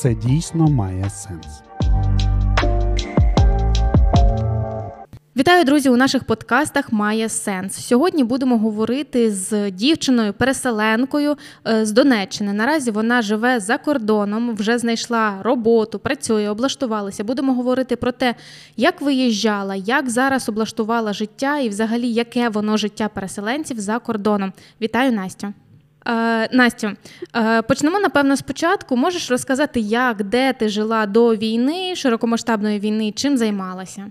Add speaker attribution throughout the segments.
Speaker 1: це дійсно має сенс.
Speaker 2: Вітаю, друзі! У наших подкастах має сенс. Сьогодні будемо говорити з дівчиною, переселенкою е, з Донеччини. Наразі вона живе за кордоном, вже знайшла роботу, працює, облаштувалася. Будемо говорити про те, як виїжджала, як зараз облаштувала життя і, взагалі, яке воно життя переселенців за кордоном. Вітаю, Настю. Е, Настю, е, почнемо напевно спочатку. Можеш розказати, як, де ти жила до війни, широкомасштабної війни, чим займалася?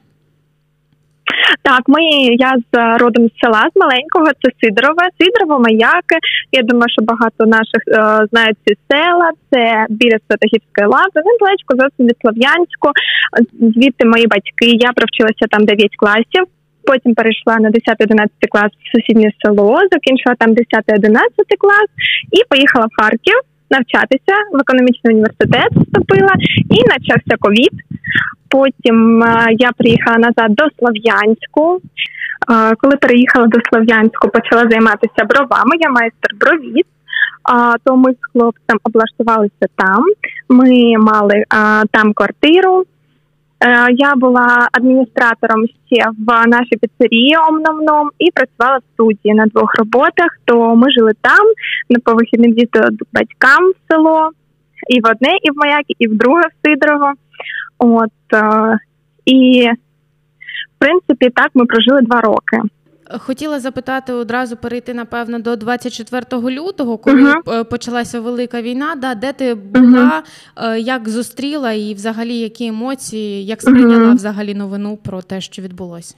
Speaker 3: Так, ми я з родом з села з маленького, це Сидорове, Сидорово, Маяки. Я думаю, що багато наших е, знають ці села. Це біля Святогірської лави, недалечко зовсім від Слов'янську. Звідти мої батьки. Я провчилася там 9 класів. Потім перейшла на 10-11 клас в сусіднє село, закінчила там 10-11 клас і поїхала в Харків навчатися в економічний університет. Вступила і почався ковід. Потім е, я приїхала назад до Слов'янську. Е, коли переїхала до Слов'янську, почала займатися бровами. Я майстер бровіт. То ми з хлопцем облаштувалися там. Ми мали там квартиру. Е, я була адміністратором ще в нашій піцерії Омномном і працювала в студії на двох роботах. То ми жили там, на по діти батькам в село, і в одне, і в Маякі, і в друге в Сидорово. От е, і в принципі так ми прожили два роки.
Speaker 2: Хотіла запитати одразу перейти, напевно, до 24 лютого, коли uh-huh. почалася велика війна. Да, Де ти була, uh-huh. як зустріла і взагалі які емоції, як сприйняла uh-huh. взагалі новину про те, що відбулося?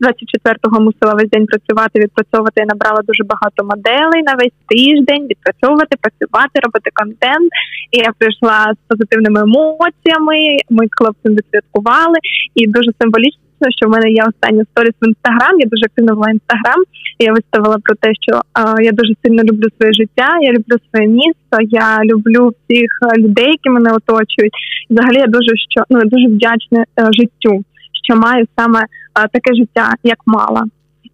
Speaker 3: 24-го мусила весь день працювати, відпрацьовувати. Я набрала дуже багато моделей на весь тиждень, відпрацьовувати, працювати, робити контент. І я прийшла з позитивними емоціями. Ми з хлопцем відсвяткували, і дуже символічно. Що в мене є остання сторіс в інстаграм. Я дуже активно була інстаграм. Я виставила про те, що е, я дуже сильно люблю своє життя. Я люблю своє місто. Я люблю всіх людей, які мене оточують. Взагалі я дуже що ну дуже вдячна е, життю що маю саме е, таке життя, як мала.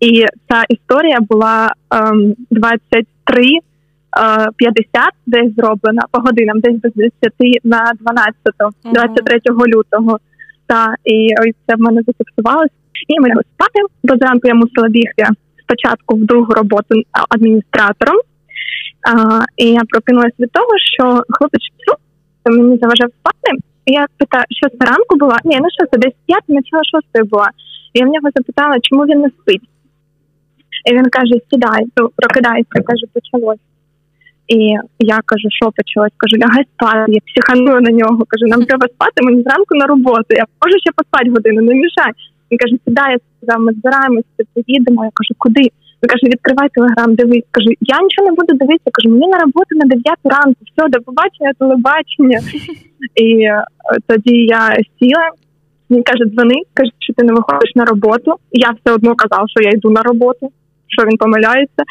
Speaker 3: І ця історія була ем, 23 50 е, десь зроблена по годинам, десь без 10 на 12, 23 лютого. Та і ось це в мене зафіксувалося. І ми лягли спати, бо зранку я мусила бігти спочатку в другу роботу адміністратором. А, І я прокинулася від того, що хлопець мені заважав спати. І Я питаю, що ранку була? Ні, ну що це десь п'ята, начала шостої була. І я в нього запитала, чому він не спить. І він каже: Сідай, прокидайся, каже, почалось. І я кажу, що почалось? Кажу, лягай спати, я психаную на нього. Кажу, нам треба спати, мені зранку на роботу. Я можу ще поспати годину, не мішай. Він каже, сідай, я сказав, ми збираємося, поїдемо. Я кажу, куди? Він каже, відкривай телеграм, дивись. Кажу, я нічого не буду дивитися. Кажу, мені на роботу на 9 ранку, все, до побачення, телебачення. І е, тоді я сіла. Він каже, дзвони, каже, що ти не виходиш на роботу. Я все одно казав, що я йду на роботу, що він помиляється.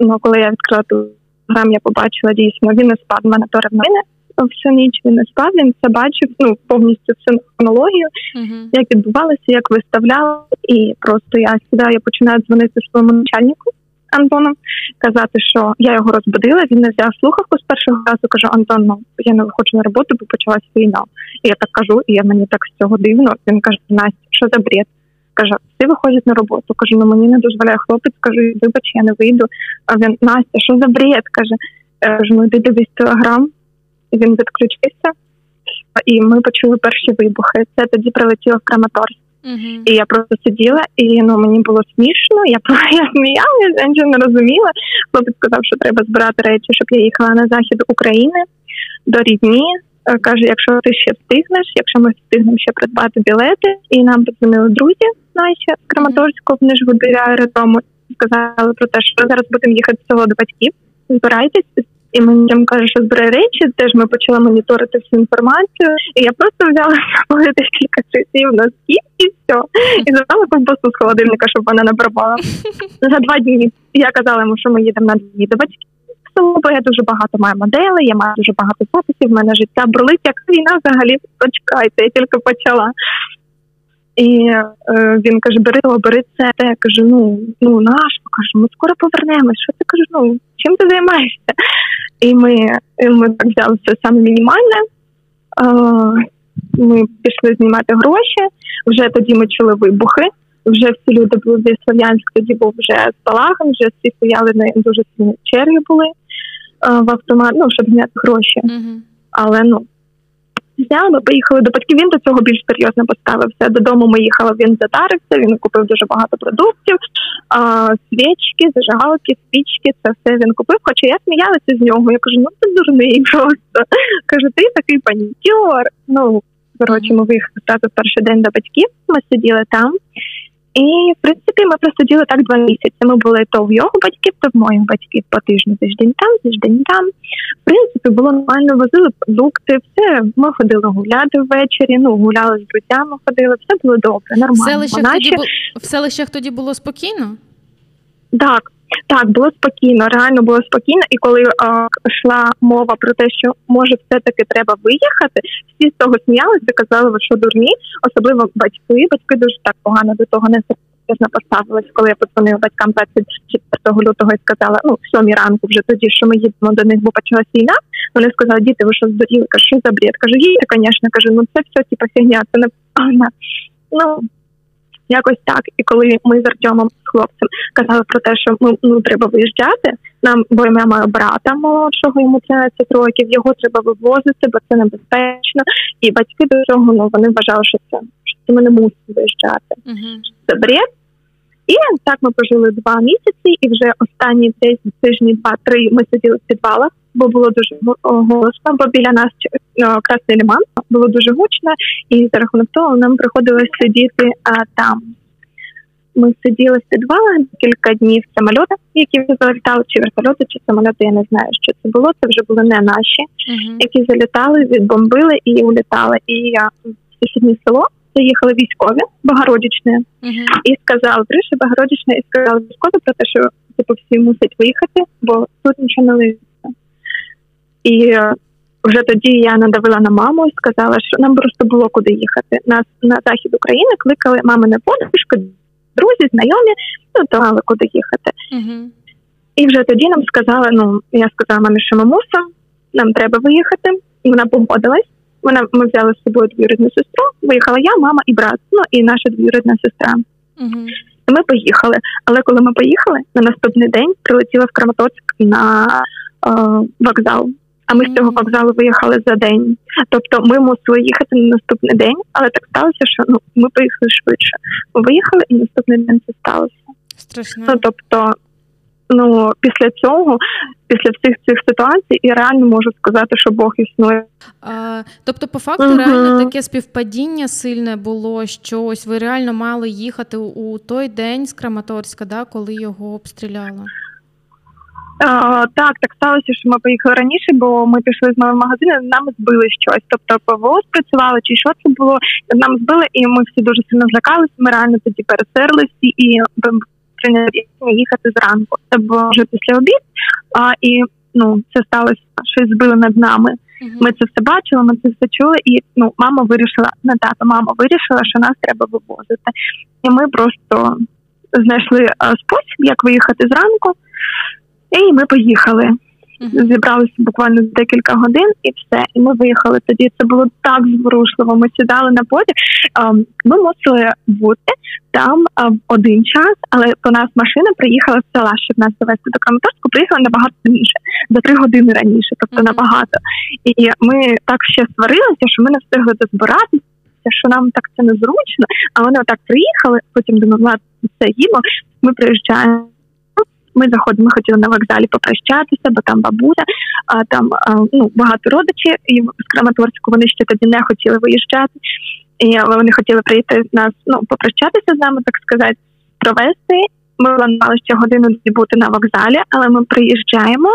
Speaker 3: Ну коли я відкрила телеграм, я побачила дійсно, він не спав мене мене всю ніч він не спав, він все бачив, ну повністю всю хронологію, uh-huh. як відбувалося, як виставляли, і просто я сідаю, я починаю дзвонити своєму начальнику Антону, казати, що я його розбудила. Він не взяв слухавку з першого разу. Кажу, Антон, ну я не виходжу на роботу, бо почалась війна. І я так кажу, і я мені так з цього дивно. Він каже: Настя, що за бред? Каже, всі виходять на роботу. Кажу, ну мені не дозволяє хлопець. Кажу, вибач, я не вийду. А він Настя, що за бред? каже. Кажу, ну йди дивись телеграм він відключився, і ми почули перші вибухи. Це тоді прилетіло в Краматорськ. Uh-huh. І я просто сиділа, і ну мені було смішно. Я я сміялася, я нічого не розуміла. Хлопець сказав, що треба збирати речі, щоб я їхала на захід України до рідні. Е, каже, якщо ти ще встигнеш, якщо ми встигнемо ще придбати білети, і нам подзвонили друзі наші з Краматорського, вони ж в аеродрому, сказали про те, що зараз будемо їхати всього до батьків. Збирайтесь, і мені там каже, що збирай речі. Теж ми почали моніторити всю інформацію. І я просто взяла з декілька часів носків і все. І забрала ковбасу з холодильника, щоб вона не пропала. За два дні я казала йому, що ми їдемо на дві до батьків. Бо я дуже багато маю моделей, я маю дуже багато записів, в мене життя бролить, як війна взагалі почекайте, я тільки почала. І е, він каже: Бери, бери це. Я кажу, ну ну наш, кажу, ми скоро повернемось. Що ти кажу, ну чим ти займаєшся? І ми і ми так взяли все саме мінімальне. ми пішли знімати гроші. Вже тоді ми чули вибухи. Вже всі люди були зі Слов'янськ, тоді був вже з спалаган, вже всі стояли на дуже сильні черги були в автомат, ну щоб зняти гроші.
Speaker 2: Угу.
Speaker 3: Але ну зняли, ми поїхали до батьків. Він до цього більш серйозно поставився. Додому ми їхали, він затарився, він купив дуже багато продуктів, а, свічки, зажигалки, спічки, це все він купив. Хоча я сміялася з нього. Я кажу, ну ти дурний просто. Кажу, ти такий панікюр. Ну коротше, ми виїхали в перший день до батьків. Ми сиділи там. І в принципі ми просиділи так два місяці. Ми були то в його батьків, то в моїх батьків по тижню тиждень там, тиждень там. В принципі, було нормально, возили продукти, все. Ми ходили гуляти ввечері. Ну гуляли з друзями, ходили, все було добре, нормально.
Speaker 2: В селищах, Наче... тоді, бу... в селищах тоді було спокійно?
Speaker 3: Так, так, було спокійно, реально було спокійно. І коли а, йшла мова про те, що може все-таки треба виїхати, всі з того сміялися, казали, що дурні, особливо батьки. Батьки дуже так погано до того не серйозно поставились, коли я подзвонила батькам 24 лютого і сказала, ну в сьомій ранку вже тоді, що ми їдемо до них, бо почалась війна. Вони сказали, діти, ви що здуріли? Кажу, що за бред? Кажу, їдьте, звісно, кажу, ну це все типа фігня, це не погано. Ну якось так. І коли ми з Артемом з хлопцем казали про те, що ми ну треба виїжджати, нам бо я маю брата молодшого, йому 13 років, його треба вивозити, бо це небезпечно. І батьки до цього ну вони вважали, що це що ми не мусимо виїжджати. Це бред. І так ми прожили два місяці, і вже останні десь тижні, два-три ми сиділи в підвалах, бо було дуже голосно, бо біля нас Красний Ліман було дуже гучно, і за рахунок того нам приходилось сидіти а, там. Ми сиділи в підвалах кілька днів самольоти, які залітали, чи вертольоти, чи самольоти, я не знаю, що це було. Це вже були не наші,
Speaker 2: uh-huh.
Speaker 3: які залітали, відбомбили і улітали. І я в сусіднє село заїхали військові Богородичне
Speaker 2: uh-huh.
Speaker 3: і сказали, прийшли Богородичне і сказали військові про те, що типу всі мусять виїхати, бо тут нічого не лишиться. І е, вже тоді я надавила на маму і сказала, що нам просто було куди їхати. Нас на захід України кликали мамини подружки, друзі, знайомі, ну то мали куди їхати.
Speaker 2: Uh-huh.
Speaker 3: І вже тоді нам сказали: ну я сказала мамі, що ми мусимо, нам треба виїхати, і вона погодилась. Вона ми взяли з собою двоюрідну сестру. Виїхала я, мама і брат. Ну і наша двоюрідна сестра.
Speaker 2: Uh-huh.
Speaker 3: Ми поїхали. Але коли ми поїхали, на наступний день прилетіла в Краматорськ на е, вокзал а ми з цього вокзалу виїхали за день. Тобто ми мусили їхати на наступний день, але так сталося, що ну ми поїхали швидше. Ми виїхали і наступний день це сталося.
Speaker 2: Страшно.
Speaker 3: Ну тобто, ну після цього, після всіх цих ситуацій, я реально можу сказати, що Бог існує.
Speaker 2: А, Тобто, по факту,
Speaker 3: uh
Speaker 2: реально таке співпадіння сильне було, що ось ви реально мали їхати у той день з Краматорська, да, коли його обстріляли.
Speaker 3: Так, так сталося, що ми поїхали раніше, бо ми пішли з новим магазину, нам збили щось. Тобто ПВО спрацювало, чи що це було, нам збили, і ми всі дуже сильно злякалися. Ми реально тоді пересерлися і прийняли рішення їхати зранку. Це було вже після обід, а і ну це сталося, щось збили над нами. Ми це все бачили, ми це все чули, і ну мама вирішила не тато, мама вирішила, що нас треба вивозити. І ми просто знайшли спосіб, як виїхати зранку. І ми поїхали. Зібралися буквально декілька годин і все. І ми виїхали тоді. Це було так зворушливо. Ми сідали на потяг. Ми мусили бути там в один час, але по нас машина приїхала з села, щоб нас довести до Краматорську, приїхала набагато раніше, за три години раніше, тобто набагато. І ми так ще сварилися, що ми не встигли дозбиратися, що нам так це незручно. А вони отак приїхали. Потім думали, ладно, це їмо. Ми приїжджаємо. Ми заходимо, ми хотіли на вокзалі попрощатися, бо там бабуся, а там а, ну багато родичів, і з Краматорську вони ще тоді не хотіли виїжджати. І вони хотіли прийти з нас, ну попрощатися з нами, так сказати, провести. Ми планували ще годину бути на вокзалі, але ми приїжджаємо,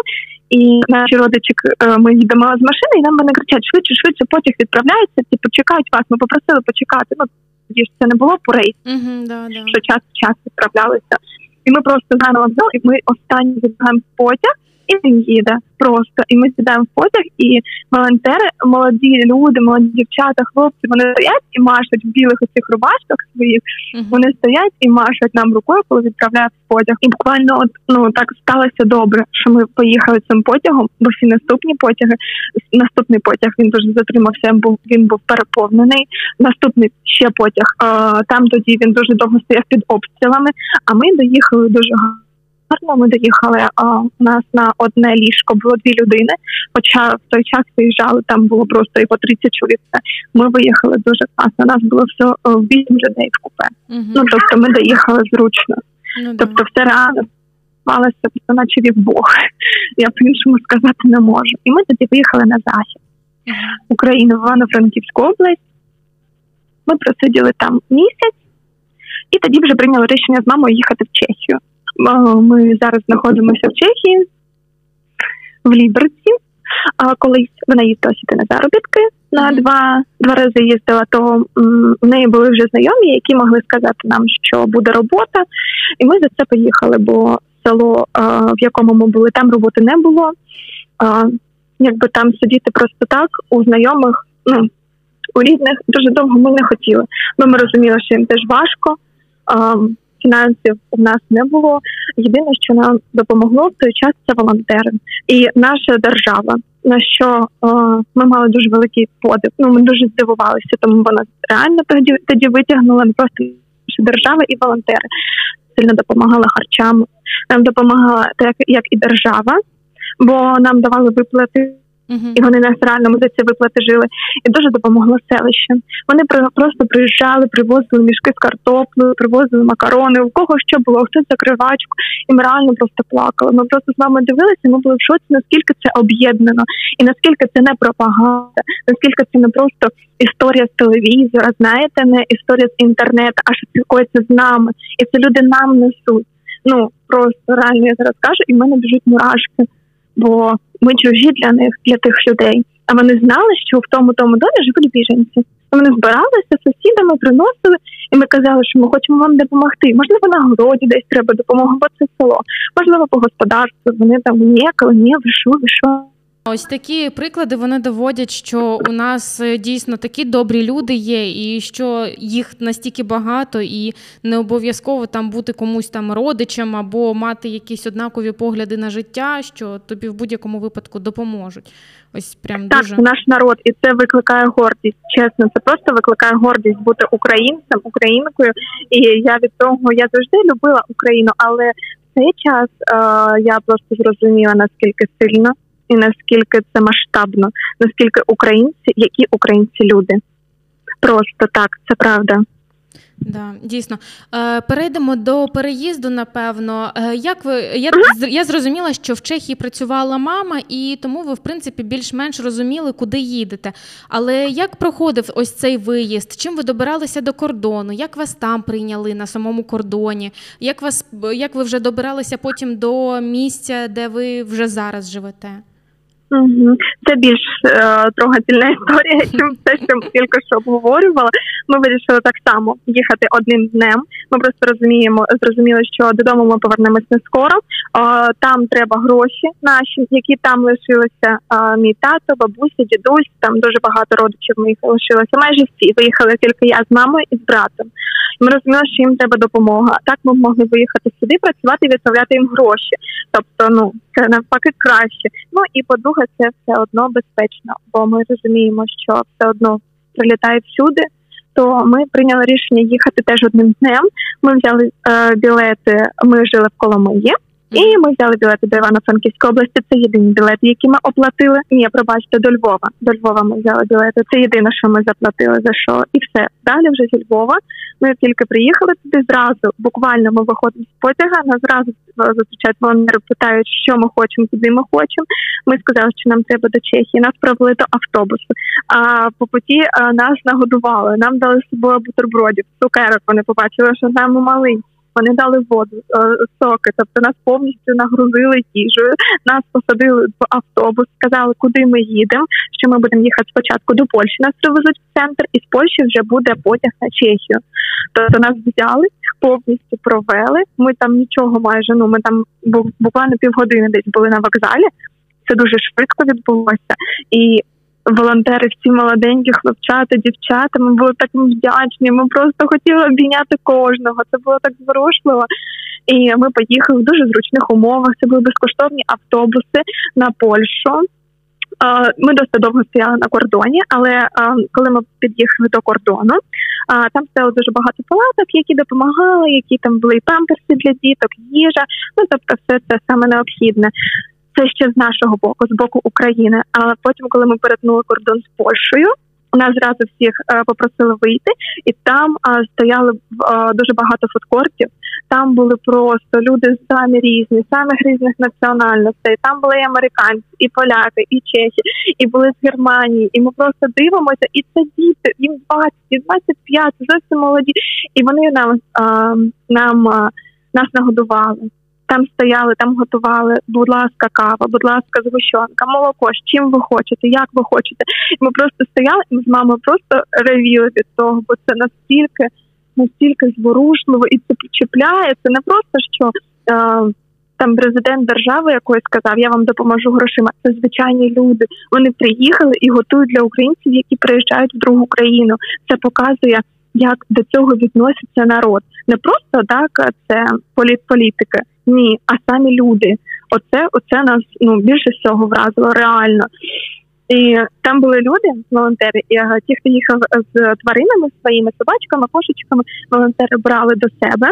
Speaker 3: і наші родичі е, ми їдемо з машини, і нам вони кричать швидше, швидше потяг відправляється. Типу чекають вас. Ми попросили почекати. Ну тоді ж це не було по рейсу,
Speaker 2: uh-huh, да, да.
Speaker 3: що час час відправлялися. І ми просто на вокзал, і ми останні відбігаємо потяг, і він їде просто. І ми сідаємо в потяг, і волонтери, молоді люди, молоді дівчата, хлопці, вони стоять і машуть в білих оцих рубашках своїх. Uh-huh. Вони стоять і машуть нам рукою, коли відправляють в потяг. І буквально от ну так сталося добре, що ми поїхали цим потягом, бо всі наступні потяги. Наступний потяг він дуже затримався. Був він був переповнений. Наступний ще потяг. Там тоді він дуже довго стояв під обстрілами. А ми доїхали дуже гарно гарно. Ми доїхали. А у нас на одне ліжко було дві людини. Хоча в той час виїжджали, там було просто і по 30 чоловік. Ми виїхали дуже класно. У нас було все вісім людей в купе. uh Ну тобто ми доїхали зручно. uh Тобто, все реально спалося, наче від Бог. Я по іншому сказати не можу. І ми тоді виїхали на захід України в Івано-Франківську область. Ми просиділи там місяць, і тоді вже прийняли рішення з мамою їхати в Чехію. Ми зараз знаходимося в Чехії, в Ліберці. А колись вона їздила сюди на заробітки на два два рази їздила, то в неї були вже знайомі, які могли сказати нам, що буде робота, і ми за це поїхали, бо село, в якому ми були, там роботи не було. Якби там сидіти просто так у знайомих, ну у рідних дуже довго ми не хотіли, бо ми розуміли, що їм теж важко фінансів у нас не було. Єдине, що нам допомогло в той час, це волонтери і наша держава. На що е, ми мали дуже великий подив. Ну ми дуже здивувалися, тому вона реально тоді тоді витягнула просто наша держава і волонтери сильно допомагали харчами. Нам допомагала так як і держава, бо нам давали виплати. Uh-huh. І вони нас реально за ці виплати жили. І дуже допомогло селище. Вони просто приїжджали, привозили мішки з картоплею, привозили макарони, у кого що було, хтось закривачку, і ми реально просто плакали. Ми просто з вами дивилися, ми були в шоці, наскільки це об'єднано, і наскільки це не пропаганда, наскільки це не просто історія з телевізора, знаєте, не історія з інтернету, а що спілкується з нами. І це люди нам несуть. Ну просто реально я зараз кажу, і в мене біжуть мурашки бо ми чужі для них, для тих людей. А вони знали, що в тому тому домі живуть біженці. Вони збиралися сусідами, приносили, і ми казали, що ми хочемо вам допомогти. Можливо, на городі десь треба допомога, бо це село. Можливо, по господарству. Вони там ніякали, ні, ви що, ви що.
Speaker 2: Ось такі приклади вони доводять, що у нас е, дійсно такі добрі люди є, і що їх настільки багато, і не обов'язково там бути комусь там родичем або мати якісь однакові погляди на життя, що тобі в будь-якому випадку допоможуть. Ось прям
Speaker 3: так,
Speaker 2: дуже
Speaker 3: наш народ, і це викликає гордість. Чесно, це просто викликає гордість бути українцем, українкою. І я від того я завжди любила Україну, але в цей час е- я просто зрозуміла наскільки сильно і наскільки це масштабно, наскільки українці, які українці люди. Просто так, це правда.
Speaker 2: Да, дійсно. Е, перейдемо до переїзду. Напевно, е, як ви я я зрозуміла, що в Чехії працювала мама, і тому ви, в принципі, більш-менш розуміли, куди їдете. Але як проходив ось цей виїзд? Чим ви добиралися до кордону? Як вас там прийняли на самому кордоні? Як вас як ви вже добиралися потім до місця, де ви вже зараз живете?
Speaker 3: Це більш е, трогательна історія, ніж те, що ми тільки що обговорювали. Ми вирішили так само їхати одним днем. Ми просто розуміємо, зрозуміли, що додому ми повернемось не скоро. Е, там треба гроші наші, які там лишилися. Е, мій тато, бабуся, дідусь. Там дуже багато родичів моїх лишилося. Майже всі виїхали тільки я з мамою і з братом. Ми розуміли, що їм треба допомога. Так ми могли виїхати сюди, працювати і відправляти їм гроші. Тобто, ну це навпаки краще. Ну і по-друге, це все одно безпечно, бо ми розуміємо, що все одно прилітає всюди. То ми прийняли рішення їхати теж одним днем. Ми взяли е, білети. Ми жили в Коломиї. І ми взяли білети до Івано-Франківської області. Це єдині білети, які ми оплатили. Ні, пробачте, до Львова. До Львова ми взяли білети. Це єдине, що ми заплатили за що, і все. Далі вже зі Львова. Ми тільки приїхали туди зразу. Буквально ми виходимо з потяга. Нас зразу зустрічають волонтери, питають, що ми хочемо, куди ми хочемо. Ми сказали, що нам треба до Чехії. Нас провели до автобусу. А по путі нас нагодували. Нам дали з собою бутербродів, цукерок. Вони побачили, що нам малий. Вони дали воду, соки, тобто нас повністю нагрузили їжею, нас посадили в автобус, сказали, куди ми їдемо. Що ми будемо їхати спочатку до Польщі, нас привезуть в центр, і з Польщі вже буде потяг на Чехію. Тобто нас взяли, повністю провели. Ми там нічого майже ну ми там буквально півгодини десь були на вокзалі. Це дуже швидко відбулося і волонтери, всі молоденькі хлопчата, дівчата. Ми були так вдячні. Ми просто хотіли обійняти кожного. Це було так зворушливо. І ми поїхали в дуже зручних умовах. Це були безкоштовні автобуси на Польщу. Ми досить довго стояли на кордоні, але коли ми під'їхали до кордону, там стояло дуже багато палаток, які допомагали, які там були памперси для діток, їжа. Ну тобто, все це саме необхідне. Це ще з нашого боку, з боку України. Але потім, коли ми перетнули кордон з Польщею, нас зразу всіх е, попросили вийти, і там е, стояли е, дуже багато фудкортів. Там були просто люди самі різні, самих різних національностей. Там були і американці, і поляки, і чехи, і були з Германії. І ми просто дивимося, і це діти, їм 20, 25, зовсім молоді. І вони нам нам нас нагодували. Там стояли, там готували, будь ласка, кава, будь ласка, згущенка, молоко, з чим ви хочете, як ви хочете. Ми просто стояли і з мамою просто ревіли від того, бо це настільки, настільки зворушливо і це чіпляє. Це не просто що е, там президент держави якоїсь сказав, я вам допоможу грошима. Це звичайні люди. Вони приїхали і готують для українців, які приїжджають в другу країну. Це показує, як до цього відноситься народ. Не просто так, це політполітики. Ні, а самі люди. Оце оце нас ну більше всього вразило реально. І там були люди, волонтери, і ті, хто їхав з тваринами своїми собачками, кошечками, волонтери брали до себе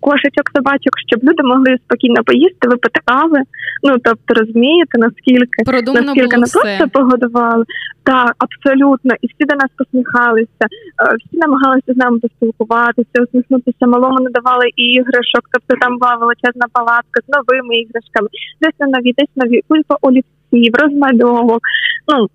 Speaker 3: кошечок, собачок, щоб люди могли спокійно поїсти, випити кави. Ну тобто розумієте, наскільки
Speaker 2: Продумано
Speaker 3: наскільки не просто погодували. Так, абсолютно, і всі до нас посміхалися, е, всі намагалися з нами поспілкуватися, усміхнутися. Малому не давали іграшок. Тобто там була величезна палатка з новими іграшками, десь на нові, десь нові кульпа олівців, розмальовок. Ну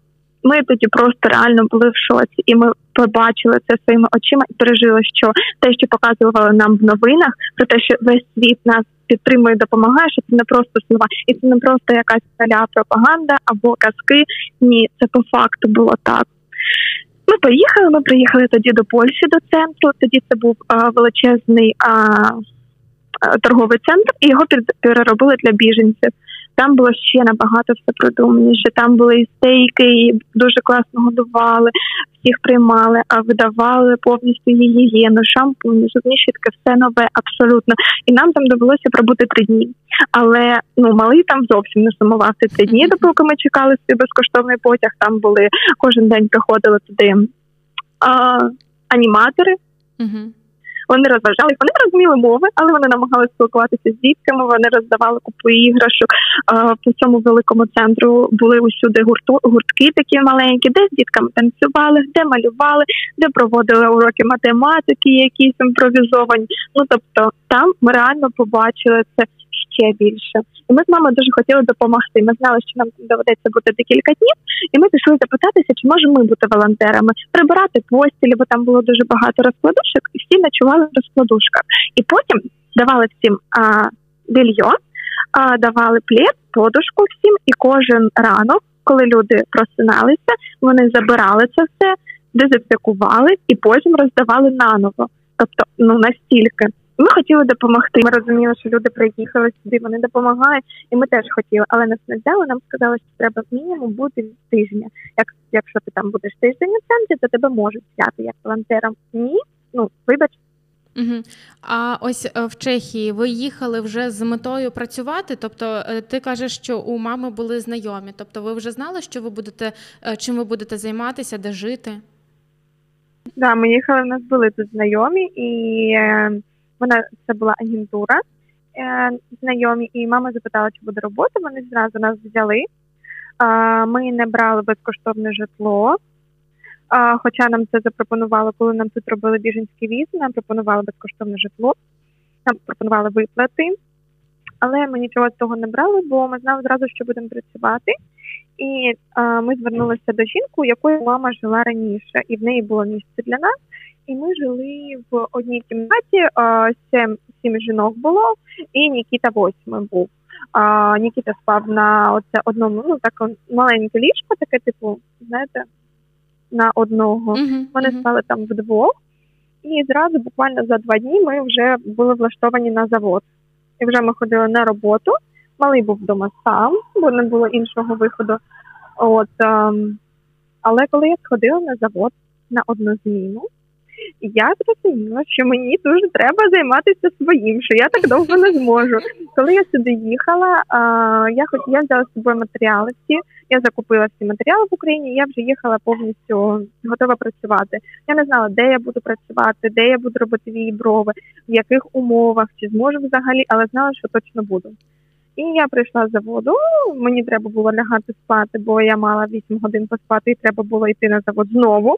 Speaker 3: ми тоді просто реально були в шоці, і ми побачили це своїми очима і пережили, що те, що показували нам в новинах, про те, що весь світ нас підтримує, допомагає, що це не просто слова, і це не просто якась таля пропаганда або казки. Ні, це по факту було так. Ми поїхали. Ми приїхали тоді до Польщі до центру. Тоді це був а, величезний а, торговий центр, і його переробили для біженців. Там було ще набагато все продуманіше. Там були і стейки, і дуже класно годували, всіх приймали, а видавали повністю гігієну, шампуні, зубні щітки, все нове, абсолютно. І нам там довелося пробути три дні. Але ну малий там зовсім не сумував ці три дні, допоки ми чекали свій безкоштовний потяг. Там були кожен день приходили туди а, аніматори. Вони розважали, вони розуміли мови, але вони намагалися спілкуватися з дітками. Вони роздавали купу іграшок. По цьому великому центру були усюди гурту гуртки такі маленькі, де з дітками танцювали, де малювали, де проводили уроки математики, якісь імпровізовані. Ну тобто, там ми реально побачили це ще більше. І ми з мамою дуже хотіли допомогти. Ми знали, що нам доведеться бути декілька днів, і ми пішли запитатися, чи можемо ми бути волонтерами, прибирати постілі, бо там було дуже багато розкладушок, і всі ночували в розкладушках. І потім давали всім а, бельо, а, давали плед, подушку всім, і кожен ранок, коли люди просиналися, вони забирали це все, дезінфікували і потім роздавали наново. Тобто, ну настільки. Ми хотіли допомогти. Ми розуміли, що люди приїхали сюди, вони допомагають, і ми теж хотіли, але нас не взяли. Нам сказали, що треба мінімум бути тижня. Як якщо ти там будеш тиждень у центрі, то тебе можуть взяти як волонтером. Ні, ну вибач.
Speaker 2: Угу. А ось е, в Чехії ви їхали вже з метою працювати. Тобто, е, ти кажеш, що у мами були знайомі. Тобто, ви вже знали, що ви будете е, чим ви будете займатися, де жити?
Speaker 3: Так, да, ми їхали. У нас були тут знайомі і. Вона це була агентура е, знайомі, і мама запитала, чи буде робота. Вони зразу нас взяли. Ми не брали безкоштовне житло. Хоча нам це запропонували, коли нам тут робили біженські візи, нам пропонували безкоштовне житло, нам пропонували виплати, але ми нічого з того не брали, бо ми знали зразу, що будемо працювати. І е, ми звернулися до жінки, у якої мама жила раніше, і в неї було місце для нас. І ми жили в одній кімнаті. Сім сім жінок було, і Нікіта восьмий був. А, Нікіта спав на оце одному, ну так маленьке ліжко, таке, типу, знаєте, на одного.
Speaker 2: Uh-huh,
Speaker 3: Вони uh-huh. спали там вдвох, і зразу, буквально за два дні, ми вже були влаштовані на завод. І вже ми ходили на роботу. Малий був вдома сам, бо не було іншого виходу. От, ем, Але коли я сходила на завод на одну зміну, я зрозуміла, що мені дуже треба займатися своїм, що я так довго не зможу. Коли я сюди їхала, а, я хоч я взяла з собою матеріали всі, я закупила всі матеріали в Україні. Я вже їхала повністю готова працювати. Я не знала, де я буду працювати, де я буду робити вії брови, в яких умовах, чи зможу взагалі, але знала, що точно буду. І я прийшла з заводу. Мені треба було лягати спати, бо я мала 8 годин поспати, і треба було йти на завод знову.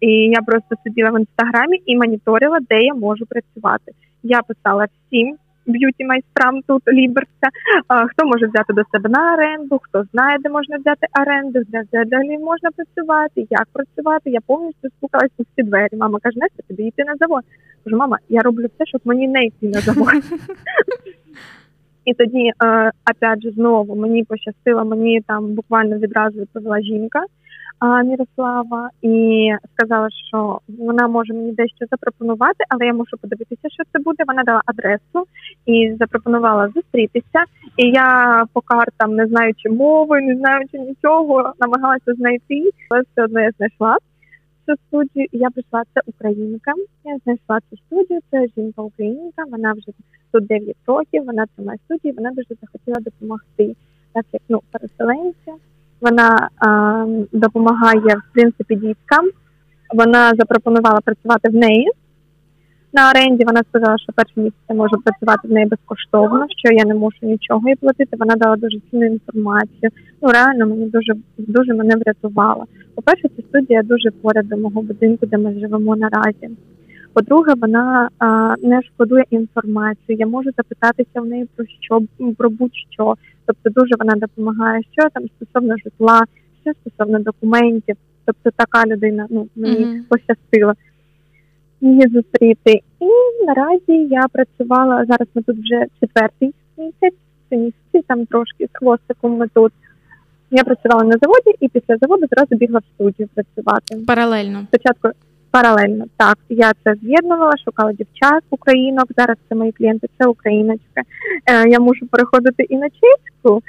Speaker 3: І я просто сиділа в інстаграмі і моніторила, де я можу працювати. Я писала всім beauty майстрам тут Ліберця, хто може взяти до себе на оренду, хто знає, де можна взяти оренду, де далі можна працювати, як працювати. Я повністю стукалась у всі двері. Мама каже, Настя, тобі йти на завод. Кажу, мама, я роблю все, щоб мені не йти на завод. І тоді, е, опять же, знову мені пощастило, мені там буквально відразу відповіла жінка. Мірослава і сказала, що вона може мені дещо запропонувати, але я можу подивитися, що це буде. Вона дала адресу і запропонувала зустрітися. І я по картам, не знаючи мови, не знаючи нічого, намагалася знайти, але все одно я знайшла цю студію. Я прийшла це українка. Я знайшла цю студію. Це жінка українка. Вона вже тут 9 років. Вона тримає студію. Вона дуже захотіла допомогти, так як ну переселенця. Вона а, допомагає в принципі діткам. Вона запропонувала працювати в неї на оренді. Вона сказала, що перші місяці можу працювати в неї безкоштовно, що я не можу нічого їй платити. Вона дала дуже цінну інформацію. Ну реально мені дуже дуже мене врятувала. По перше, ця студія дуже поряд до мого будинку, де ми живемо наразі. По-друге, вона а, не шкодує інформацію. Я можу запитатися в неї про що про будь-що. Тобто, дуже вона допомагає, що там стосовно житла, що стосовно документів. Тобто, така людина ну мені mm-hmm. пощастила її зустріти. І наразі я працювала зараз. Ми тут вже четвертий місяць, це місяці там трошки з хвостиком. Ми тут. Я працювала на заводі, і після заводу зразу бігла в студію працювати.
Speaker 2: Паралельно.
Speaker 3: Спочатку Паралельно так я це з'єднувала, шукала дівчат, українок. Зараз це мої клієнти, це україночка. Е, Я можу переходити і на чеську,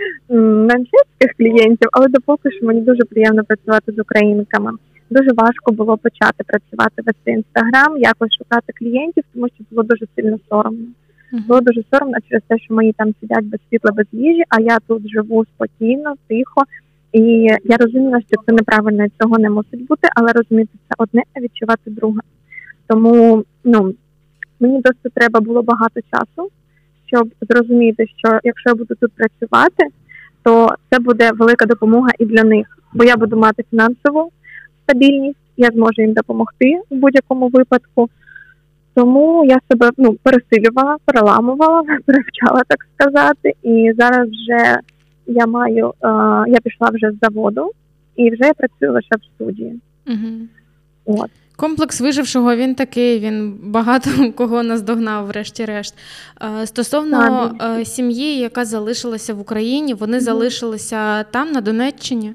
Speaker 3: на чеських клієнтів, але допоки що мені дуже приємно працювати з українками. Дуже важко було почати працювати в інстаграм, якось шукати клієнтів, тому що було дуже сильно соромно. Було дуже соромно через те, що мої там сидять без світла, без їжі, а я тут живу спокійно, тихо. І я розуміла, що це неправильно, цього не мусить бути, але розуміти це одне, а відчувати друге. Тому ну мені досить треба було багато часу, щоб зрозуміти, що якщо я буду тут працювати, то це буде велика допомога і для них, бо я буду мати фінансову стабільність, я зможу їм допомогти в будь-якому випадку. Тому я себе ну пересилювала, переламувала, перевчала, так сказати, і зараз вже я маю, е, я пішла вже з заводу і вже я працюю лише в студії.
Speaker 2: Угу. От. Комплекс вижившого він такий, він багато кого наздогнав, врешті-решт. Е, стосовно а, сім'ї, яка залишилася в Україні, вони угу. залишилися там, на Донеччині.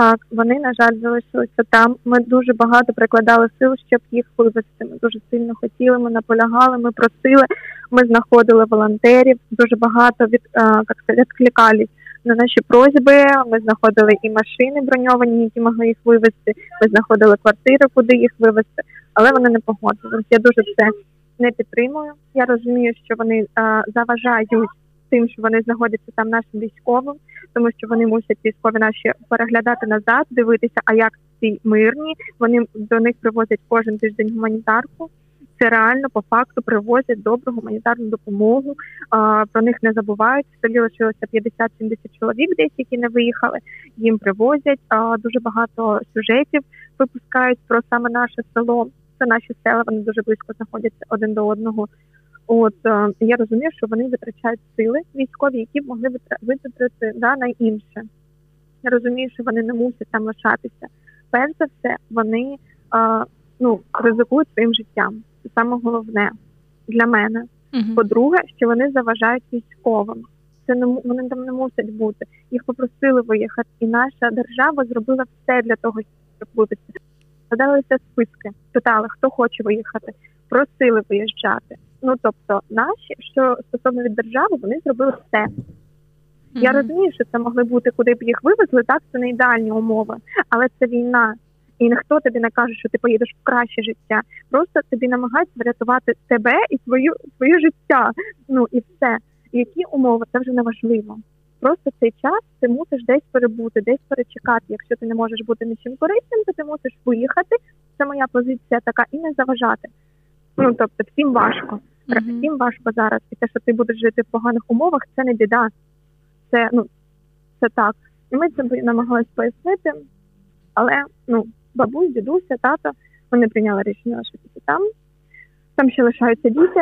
Speaker 3: Так, вони, на жаль, залишилися там. Ми дуже багато прикладали сил, щоб їх вивезти. Ми дуже сильно хотіли, ми наполягали, ми просили, ми знаходили волонтерів. Дуже багато від відкликались на наші просьби. Ми знаходили і машини броньовані, які могли їх вивезти. Ми знаходили квартири, куди їх вивезти, але вони не погодились. Я дуже це не підтримую. Я розумію, що вони а, заважають тим, що вони знаходяться там нашим військовим, тому що вони мусять військові наші переглядати назад, дивитися, а як ці мирні. Вони до них привозять кожен тиждень гуманітарку. Це реально по факту привозять добру гуманітарну допомогу. А, Про них не забувають. В селі лишилося 50-70 чоловік, десь які не виїхали. Їм привозять. А, Дуже багато сюжетів випускають про саме наше село. Це наші села. Вони дуже близько знаходяться один до одного. От е, я розумію, що вони витрачають сили військові, які б могли витратити да, на інше. Я розумію, що вони не мусять там лишатися. Перш за все, вони е, ну ризикують своїм життям. Це саме головне для мене.
Speaker 2: Мгм.
Speaker 3: По-друге, що вони заважають військовим. Це не вони там не мусять бути. Їх попросили виїхати, і наша держава зробила все для того, щоб вивезти. Складалися списки, питали, хто хоче виїхати, просили виїжджати. Ну тобто, наші, що стосовно від держави, вони зробили все. Я розумію, що це могли бути, куди б їх вивезли, так це не ідеальні умови, але це війна. І ніхто тобі не каже, що ти поїдеш в краще життя. Просто тобі намагаються врятувати тебе і твою своє життя. Ну і все. Які умови, це вже не важливо. Просто цей час ти мусиш десь перебути, десь перечекати. Якщо ти не можеш бути нічим корисним, то ти мусиш виїхати. Це моя позиція така, і не заважати. Ну тобто, всім важко. Всім важко зараз. І те, що ти будеш жити в поганих умовах, це не біда. Це ну це так. І ми це намагалися пояснити, але ну, бабусь, дідуся, тато, вони прийняли рішення лишитися там. Там ще лишаються діти,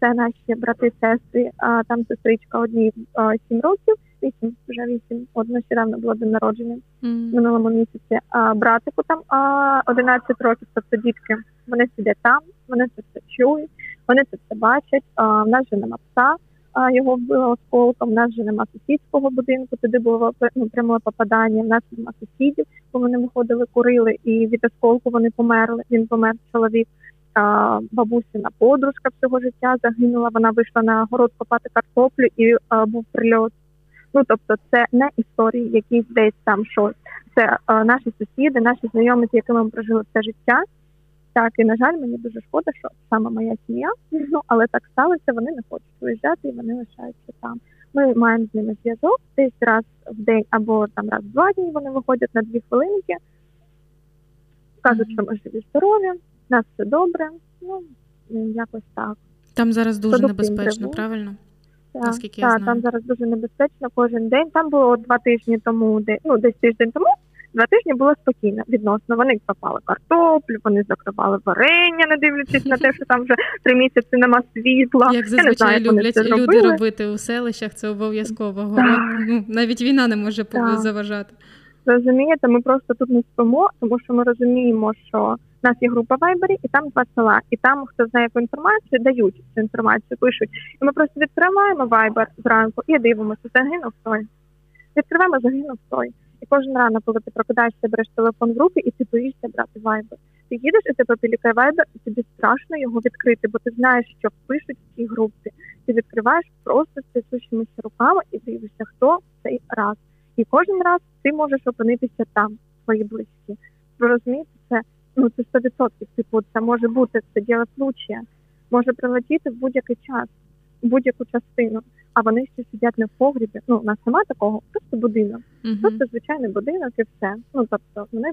Speaker 3: це наші брати, сестри, а там сестричка одній а, сім років, вісім, вже вісім, от нещодавно було день народження в
Speaker 2: Мгм.
Speaker 3: минулому місяці. А братику там а, 11 років, тобто дітки, вони сидять там, вони це все чують, вони це все бачать. А, в нас же нема пса, а, його вбило осколком, в нас же нема сусідського будинку, туди було ну, пряме попадання, в нас нема сусідів, бо вони виходили, курили, і від осколку вони померли. Він помер чоловік. Бабусина подружка всього життя загинула. Вона вийшла на город копати картоплю і а, був прильот. Ну тобто, це не історії, якісь десь там щось. Це а, наші сусіди, наші знайомі, з якими ми прожили все життя. Так, і на жаль, мені дуже шкода, що саме моя сім'я, ну але так сталося, вони не хочуть виїжджати і вони лишаються там. Ми маємо з ними зв'язок десь раз в день або там раз в два дні вони виходять на дві хвилинки, кажуть, що ми живі здорові, в нас все добре. Ну якось так.
Speaker 2: Там зараз дуже
Speaker 3: Продукти
Speaker 2: небезпечно,
Speaker 3: треба.
Speaker 2: правильно?
Speaker 3: Так,
Speaker 2: Наскільки я
Speaker 3: так,
Speaker 2: знаю.
Speaker 3: там зараз дуже небезпечно кожен день. Там було два тижні тому, де ну десь тиждень тому. Два тижні було спокійно відносно. Вони копали картоплю, вони закривали варення, не дивлячись на те, що там вже три місяці нема світла.
Speaker 2: Як
Speaker 3: Я не знаю,
Speaker 2: зазвичай люблять люди
Speaker 3: зробили.
Speaker 2: робити у селищах, це обов'язково. Город, ну, навіть війна не може
Speaker 3: Так.
Speaker 2: заважати.
Speaker 3: Розумієте, ми просто тут не спимо, тому що ми розуміємо, що в нас є група Вайбері, і там два села. І там, хто знає яку інформацію, дають цю інформацію, пишуть. І ми просто відкриваємо Вайбер зранку і дивимося, загинув той. Відкриваємо, загинув той. І кожен ранок, коли ти прокидаєшся, береш телефон в руки, і ти боїшся брати Вайбер. Ти їдеш і тебе пілікає Вайбер, і тобі страшно його відкрити, бо ти знаєш, що пишуть в цій групі. Ти відкриваєш просто з трясущимися руками і дивишся, хто цей раз. І кожен раз ти можеш опинитися там, твої близькі. Ви розумієте, це ну це 100%. Типу, це може бути це діло случая. Може прилетіти в будь-який час, будь-яку частину. А вони ще сидять не в погрібі. Ну, у нас немає такого, просто будинок.
Speaker 2: Мгм.
Speaker 3: Просто звичайний будинок і все. Ну тобто вони,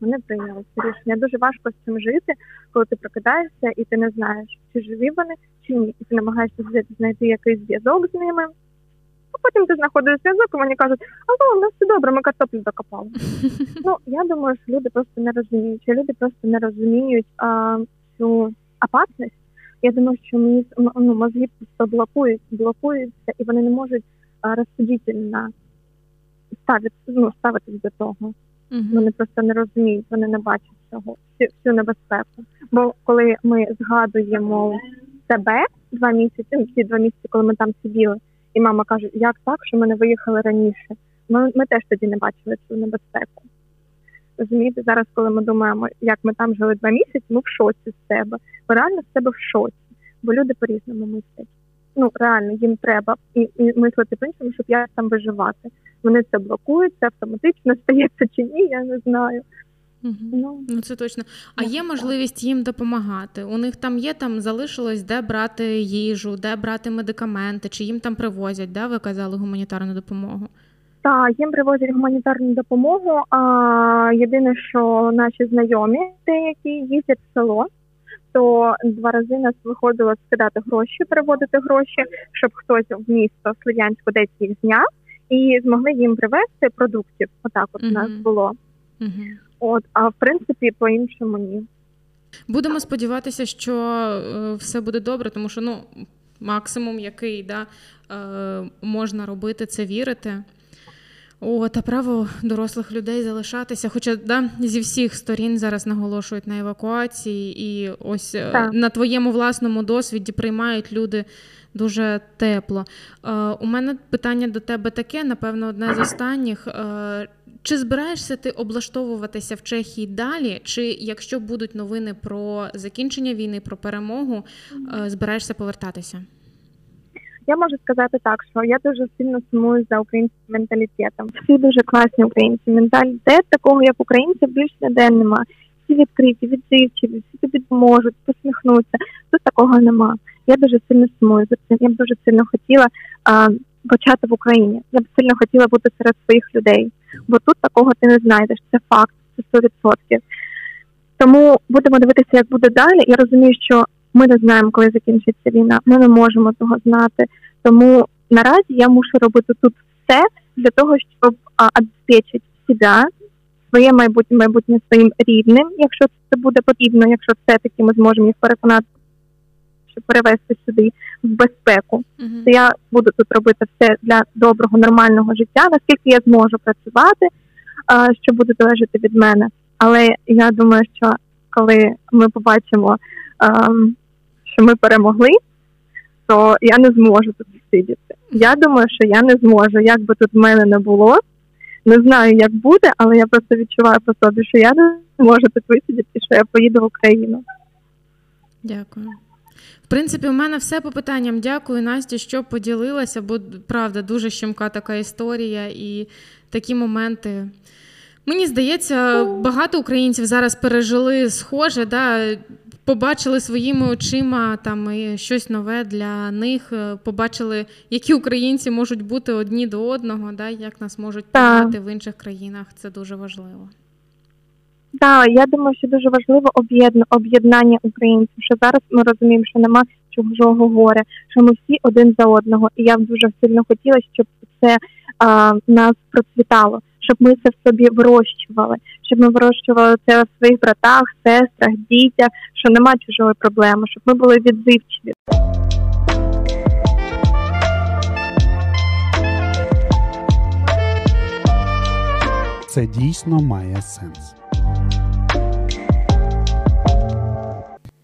Speaker 3: вони прийняли це рішення. Дуже важко з цим жити, коли ти прокидаєшся і ти не знаєш, чи живі вони, чи ні. І ти намагаєшся знайти- якийсь зв'язок з ними. А потім ти знаходиш зв'язок, і вони кажуть, алло, у нас все добре, ми картоплю закопали. Ну я думаю, що люди просто не розуміють. Що люди просто не розуміють а, цю опасність. Я думаю, що мені ну, мозги просто блокують, блокуються, і вони не можуть а, розсудительно ставити, ну, ставитись до того.
Speaker 2: Мгм.
Speaker 3: Вони просто не розуміють, вони не бачать цього, всю, всю небезпеку. Бо коли ми згадуємо себе два місяці, ну, ці два місяці, коли ми там сиділи, і мама каже, як так, що ми не виїхали раніше. Ми, ми теж тоді не бачили цю небезпеку. Розумієте, зараз, коли ми думаємо, як ми там жили два місяці, ми в шоці з себе. Ми реально з себе в шоці, бо люди по-різному мислять. Ну реально їм треба і, і мислити по-іншому, щоб як там виживати. Вони це блокують, це автоматично стається чи ні, я не знаю.
Speaker 2: Мгм.
Speaker 3: Ну
Speaker 2: Ну це точно. А
Speaker 3: Ну,
Speaker 2: є можливість їм допомагати. У них там є там залишилось, де брати їжу, де брати медикаменти, чи їм там привозять, да? Ви казали гуманітарну допомогу.
Speaker 3: Так, їм привозять гуманітарну допомогу. А єдине, що наші знайомі деякі їздять в село, то два рази нас виходило скидати гроші, переводити гроші, щоб хтось в місто Слов'янську десь їх зняв і змогли їм привезти продуктів. Отак от у нас було.
Speaker 2: Угу.
Speaker 3: От, а в принципі, по-іншому ні.
Speaker 2: Будемо сподіватися, що е, все буде добре, тому що ну, максимум, який да, е, можна робити, це вірити. О, та право дорослих людей залишатися. Хоча да, зі всіх сторін зараз наголошують на евакуації, і ось е, так. на твоєму власному досвіді приймають люди дуже тепло. Е, у мене питання до тебе таке, напевно, одне з останніх. Е, чи збираєшся ти облаштовуватися в Чехії далі? Чи якщо будуть новини про закінчення війни, про перемогу, збираєшся повертатися?
Speaker 3: Я можу сказати так, що я дуже сильно сумую за українським менталітетом. Всі дуже класні українці. Менталітет такого, як українців, більш ніде нема. Всі відкриті, відзивчиві, всі тобі допоможуть, посміхнуться. Тут такого нема. Я дуже сильно сумую за цим. Я б дуже сильно хотіла а, почати в Україні. Я б сильно хотіла бути серед своїх людей, бо тут такого ти не знайдеш. Це факт, це 100%. Тому будемо дивитися, як буде далі. Я розумію, що ми не знаємо, коли закінчиться війна. Ми не можемо того знати. Тому наразі я мушу робити тут все для того, щоб обезпечити себе, своє майбутнє майбутнє своїм рідним, якщо це буде потрібно, якщо все-таки ми зможемо їх переконати, щоб перевести сюди в безпеку. Uh-huh. То я буду тут робити все для доброго, нормального життя, наскільки я зможу працювати, що буде залежати від мене. Але я думаю, що коли ми побачимо що ми перемогли, то я не зможу тут сидіти. Я думаю, що я не зможу, як би тут в мене не було. Не знаю, як буде, але я просто відчуваю по собі, що я не зможу тут висидіти, що я поїду в Україну.
Speaker 2: Дякую. В принципі, у мене все по питанням. Дякую, Насті, що поділилася, бо правда дуже щемка така історія і такі моменти. Мені здається, багато українців зараз пережили схоже. да, побачили своїми очима там щось нове для них, е, побачили, які українці можуть бути одні до одного, да, як нас можуть приймати в інших країнах. Це дуже важливо.
Speaker 3: Так, я думаю, що дуже важливо об'єднання українців. Що зараз ми розуміємо, що нема чужого горя, що ми всі один за одного. І я б дуже сильно хотіла, щоб це а, нас процвітало щоб ми це в собі вирощували, щоб ми вирощували це в своїх братах, сестрах, дітях, що нема чужої проблеми, щоб ми були відзивчиві.
Speaker 1: Це дійсно має сенс.